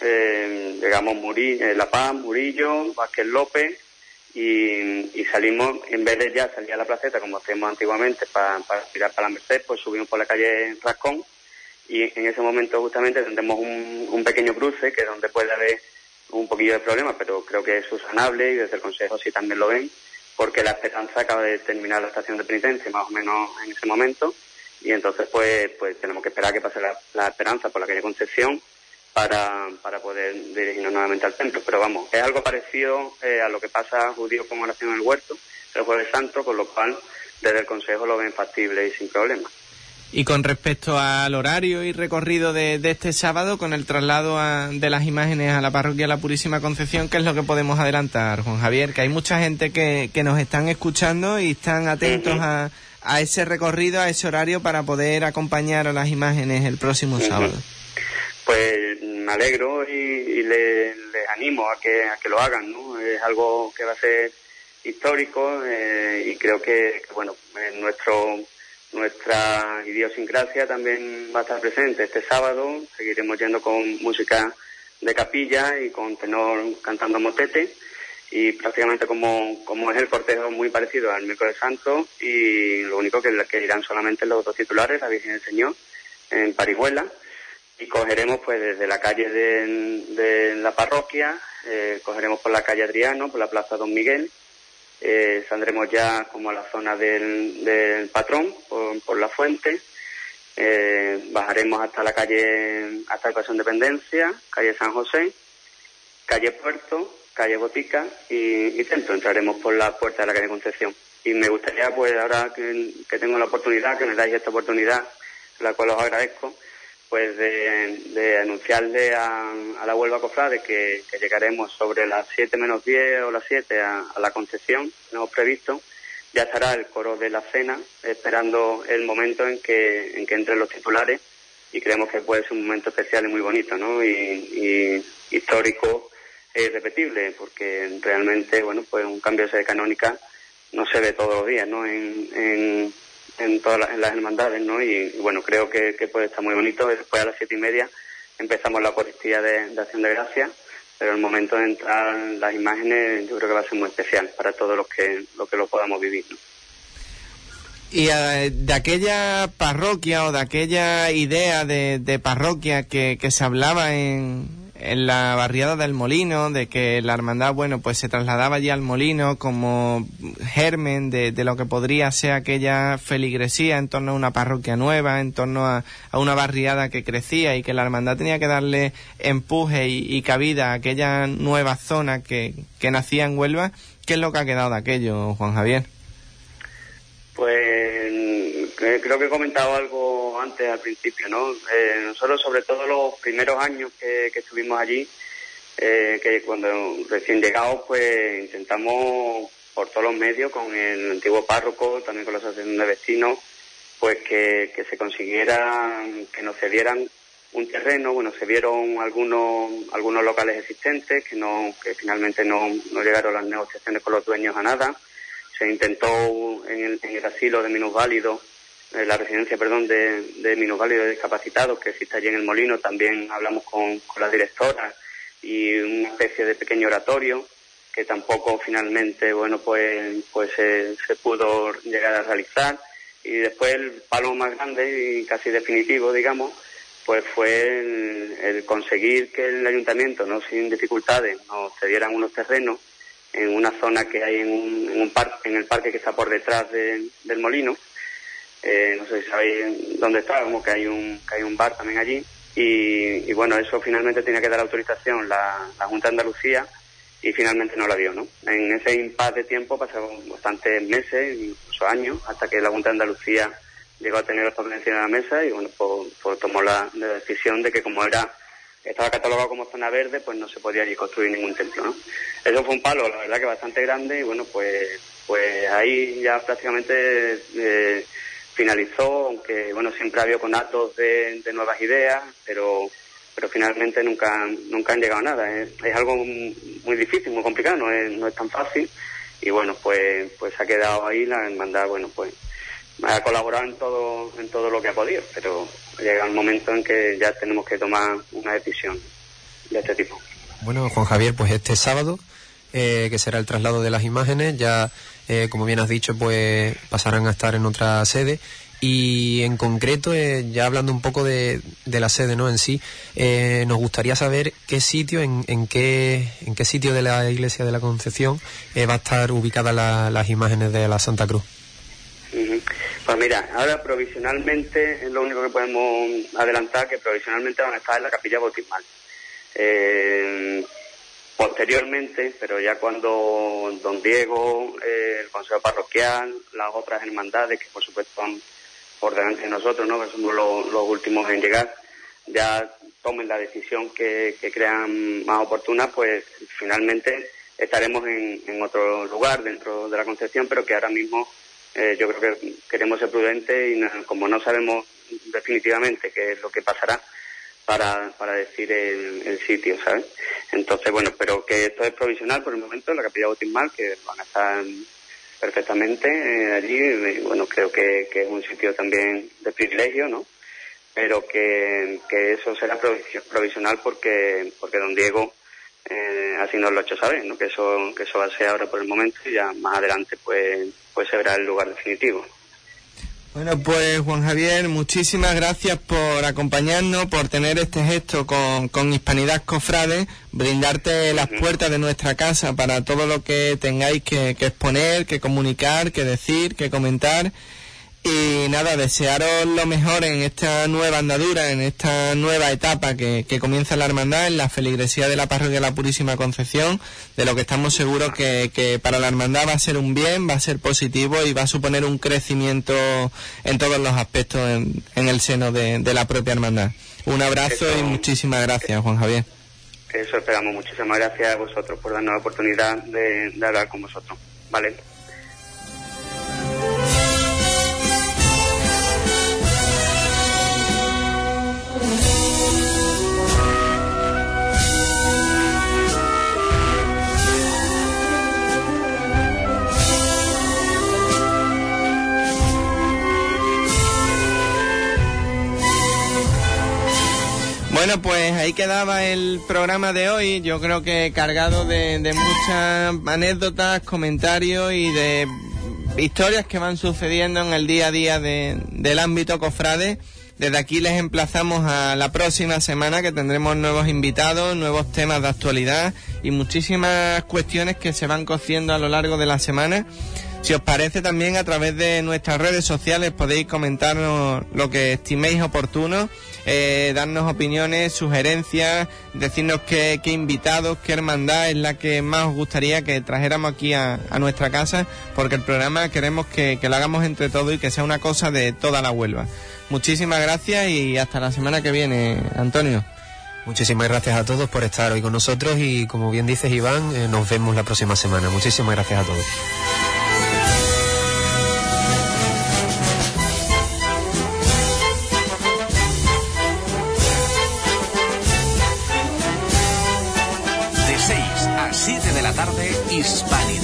eh, llegamos Murillo, eh, La Paz, Murillo, Vázquez López y, y, salimos, en vez de ya salir a la placeta como hacíamos antiguamente para, para tirar para la Merced, pues subimos por la calle Rascón y en ese momento justamente tendremos un, pequeño cruce que es donde puede haber un poquillo de problema, pero creo que es subsanable y desde el Consejo sí también lo ven porque la esperanza acaba de terminar la estación de penitencia más o menos en ese momento y entonces pues pues tenemos que esperar que pase la, esperanza por la calle Concepción para, para poder dirigirnos nuevamente al templo. Pero vamos, es algo parecido eh, a lo que pasa a judíos con oración en el huerto, el jueves santo, con lo cual desde el Consejo lo ven factible y sin problema. Y con respecto al horario y recorrido de, este sábado, con el traslado de las imágenes a la parroquia La Purísima Concepción, ¿qué es lo que podemos adelantar, Juan Javier? Que hay mucha gente que, que nos están escuchando y están atentos a, a, ese recorrido, a ese horario para poder acompañar a las imágenes el próximo sábado. Pues me alegro y, les, animo a que, a que lo hagan, ¿no? Es algo que va a ser histórico eh, y creo que, bueno, en nuestro nuestra idiosincrasia también va a estar presente este sábado. Seguiremos yendo con música de capilla y con tenor cantando motete. Y prácticamente como, como es el cortejo muy parecido al miércoles santo y lo único que, que irán solamente los dos titulares, la Virgen del Señor, en Parihuela. Y cogeremos pues desde la calle de, la parroquia, eh, cogeremos por la calle Adriano, por la plaza Don Miguel, eh, saldremos ya como a la zona del, patrón, por, la fuente, eh, bajaremos hasta la calle, hasta el Pasión Dependencia, calle San José, calle Puerto, calle Botica y, y, Centro. Entraremos por la puerta de la calle Concepción. Y me gustaría, pues ahora que, que tengo la oportunidad, que me dais esta oportunidad, la cual os agradezco, pues de, anunciarle a, la Huelva Cofrade que, que llegaremos sobre las 7 menos 10 o las 7 a, la concesión, no previsto. Ya estará el coro de la cena esperando el momento en que, en que entren los titulares y creemos que puede ser un momento especial y muy bonito, ¿no? Y, histórico e irrepetible, porque realmente, bueno, pues un cambio de canónica no se ve todos los días, ¿no? en, en todas las, hermandades, ¿no? Y, bueno, creo que, puede estar muy bonito. Después a las siete y media empezamos la Eucaristía de, Acción de Gracia, pero el momento de entrar las imágenes yo creo que va a ser muy especial para todos los que, los que lo podamos vivir, Y eh, de aquella parroquia o de aquella idea de, de parroquia que, que se hablaba en, en la barriada del Molino, de que la hermandad, bueno, pues se trasladaba allí al Molino como germen de, de lo que podría ser aquella feligresía en torno a una parroquia nueva, en torno a, a una barriada que crecía y que la hermandad tenía que darle empuje y, cabida a aquella nueva zona que, que nacía en Huelva. ¿Qué es lo que ha quedado de aquello, Juan Javier? Pues creo que he comentado algo antes al principio, ¿no? Eh, nosotros, sobre todo los primeros años que, estuvimos allí, eh, que cuando recién llegados, pues intentamos por todos los medios, con el antiguo párroco, también con la asociación de vecinos, pues que, se consiguiera que nos cedieran un terreno, bueno, se vieron algunos algunos locales existentes que no que finalmente no, no llegaron las negociaciones con los dueños a nada. Se intentó en el, en el asilo de minusválidos eh, la residencia, perdón, de, de minusválidos discapacitados que existe allí en el Molino. También hablamos con, con la directora y una especie de pequeño oratorio que tampoco finalmente, bueno, pues, pues se, pudo llegar a realizar. Y después el palo más grande y casi definitivo, digamos, pues fue el, conseguir que el ayuntamiento, no sin dificultades, nos cedieran unos terrenos en una zona que hay en un, en en el parque que está por detrás del molino, eh, no sé si sabéis dónde está, como que hay un, que hay un bar también allí. Y, bueno, eso finalmente tenía que dar autorización la, Junta de Andalucía y finalmente no la dio, ¿no? En ese impasse de tiempo pasaron bastantes meses, incluso años, hasta que la Junta de Andalucía llegó a tener esta encima de la mesa y bueno, pues, pues tomó la, decisión de que como era estaba catalogado como zona verde, pues no se podía ni construir ningún templo, ¿no? Eso fue un palo, la verdad que bastante grande y bueno, pues pues ahí ya prácticamente eh, finalizó, aunque bueno, siempre había conatos de, de nuevas ideas, pero pero finalmente nunca, nunca han llegado a nada. Es, algo muy difícil, muy complicado, no es, no es tan fácil. Y bueno, pues, pues ha quedado ahí la hermandad, bueno, pues ha colaborado en todo, en todo lo que ha podido, pero llega el momento en que ya tenemos que tomar una decisión de este tipo. Bueno, Juan Javier, pues este sábado, eh, que será el traslado de las imágenes, ya, eh, como bien has dicho, pues pasarán a estar en otra sede. Y en concreto, eh, ya hablando un poco de, la sede ¿no? en sí, nos gustaría saber qué sitio, en, en, qué, en qué sitio de la iglesia de la Concepción va a estar ubicada las imágenes de la Santa Cruz. Pues mira, ahora provisionalmente es lo único que podemos adelantar, que provisionalmente van a estar en la capilla bautismal. Eh, posteriormente, pero ya cuando don Diego, eh, el consejo parroquial, las otras hermandades, que por supuesto van por delante de nosotros, ¿no? que somos los, últimos en llegar, ya tomen la decisión que, crean más oportuna, pues finalmente estaremos en, en otro lugar dentro de la Concepción, pero que ahora mismo eh, yo creo que queremos ser prudentes y como no sabemos definitivamente qué es lo que pasará para, para decir el, sitio, ¿sabes? Entonces, bueno, pero que esto es provisional por el momento en la capilla bautismal, que van a estar perfectamente eh, allí, y, bueno, creo que, que, es un sitio también de privilegio, ¿no? Pero que, que eso será provisional porque, porque don Diego eh, así nos lo ha hecho saber, ¿no? que eso que eso va a ser ahora por el momento y ya más adelante pues, pues se verá el lugar definitivo. Bueno, pues Juan Javier, muchísimas gracias por acompañarnos, por tener este gesto con, con Hispanidad Cofrade, brindarte las puertas de nuestra casa para todo lo que tengáis que, que exponer, que comunicar, que decir, que comentar y nada, desearos lo mejor en esta nueva andadura, en esta nueva etapa que, comienza la hermandad, en la feligresía de la parroquia de la Purísima Concepción, de lo que estamos seguros que, que, para la hermandad va a ser un bien, va a ser positivo y va a suponer un crecimiento en todos los aspectos en, el seno de, la propia hermandad. Un abrazo y muchísimas gracias, Juan Javier. Eso esperamos. Muchísimas gracias a vosotros por darnos la oportunidad de, de hablar con vosotros. Vale. Bueno, pues ahí quedaba el programa de hoy. Yo creo que cargado de, muchas anécdotas, comentarios y de historias que van sucediendo en el día a día del ámbito cofrade. Desde aquí les emplazamos a la próxima semana que tendremos nuevos invitados, nuevos temas de actualidad y muchísimas cuestiones que se van cociendo a lo largo de la semana. Si os parece también a través de nuestras redes sociales podéis comentarnos lo que estiméis oportuno eh, darnos opiniones, sugerencias, decirnos qué, invitados, qué hermandad es la que más os gustaría que trajéramos aquí a, nuestra casa, porque el programa queremos que, que, lo hagamos entre todos y que sea una cosa de toda la Huelva. Muchísimas gracias y hasta la semana que viene, Antonio. Muchísimas gracias a todos por estar hoy con nosotros y como bien dices Iván, eh, nos vemos la próxima semana. Muchísimas gracias a todos. Cofrade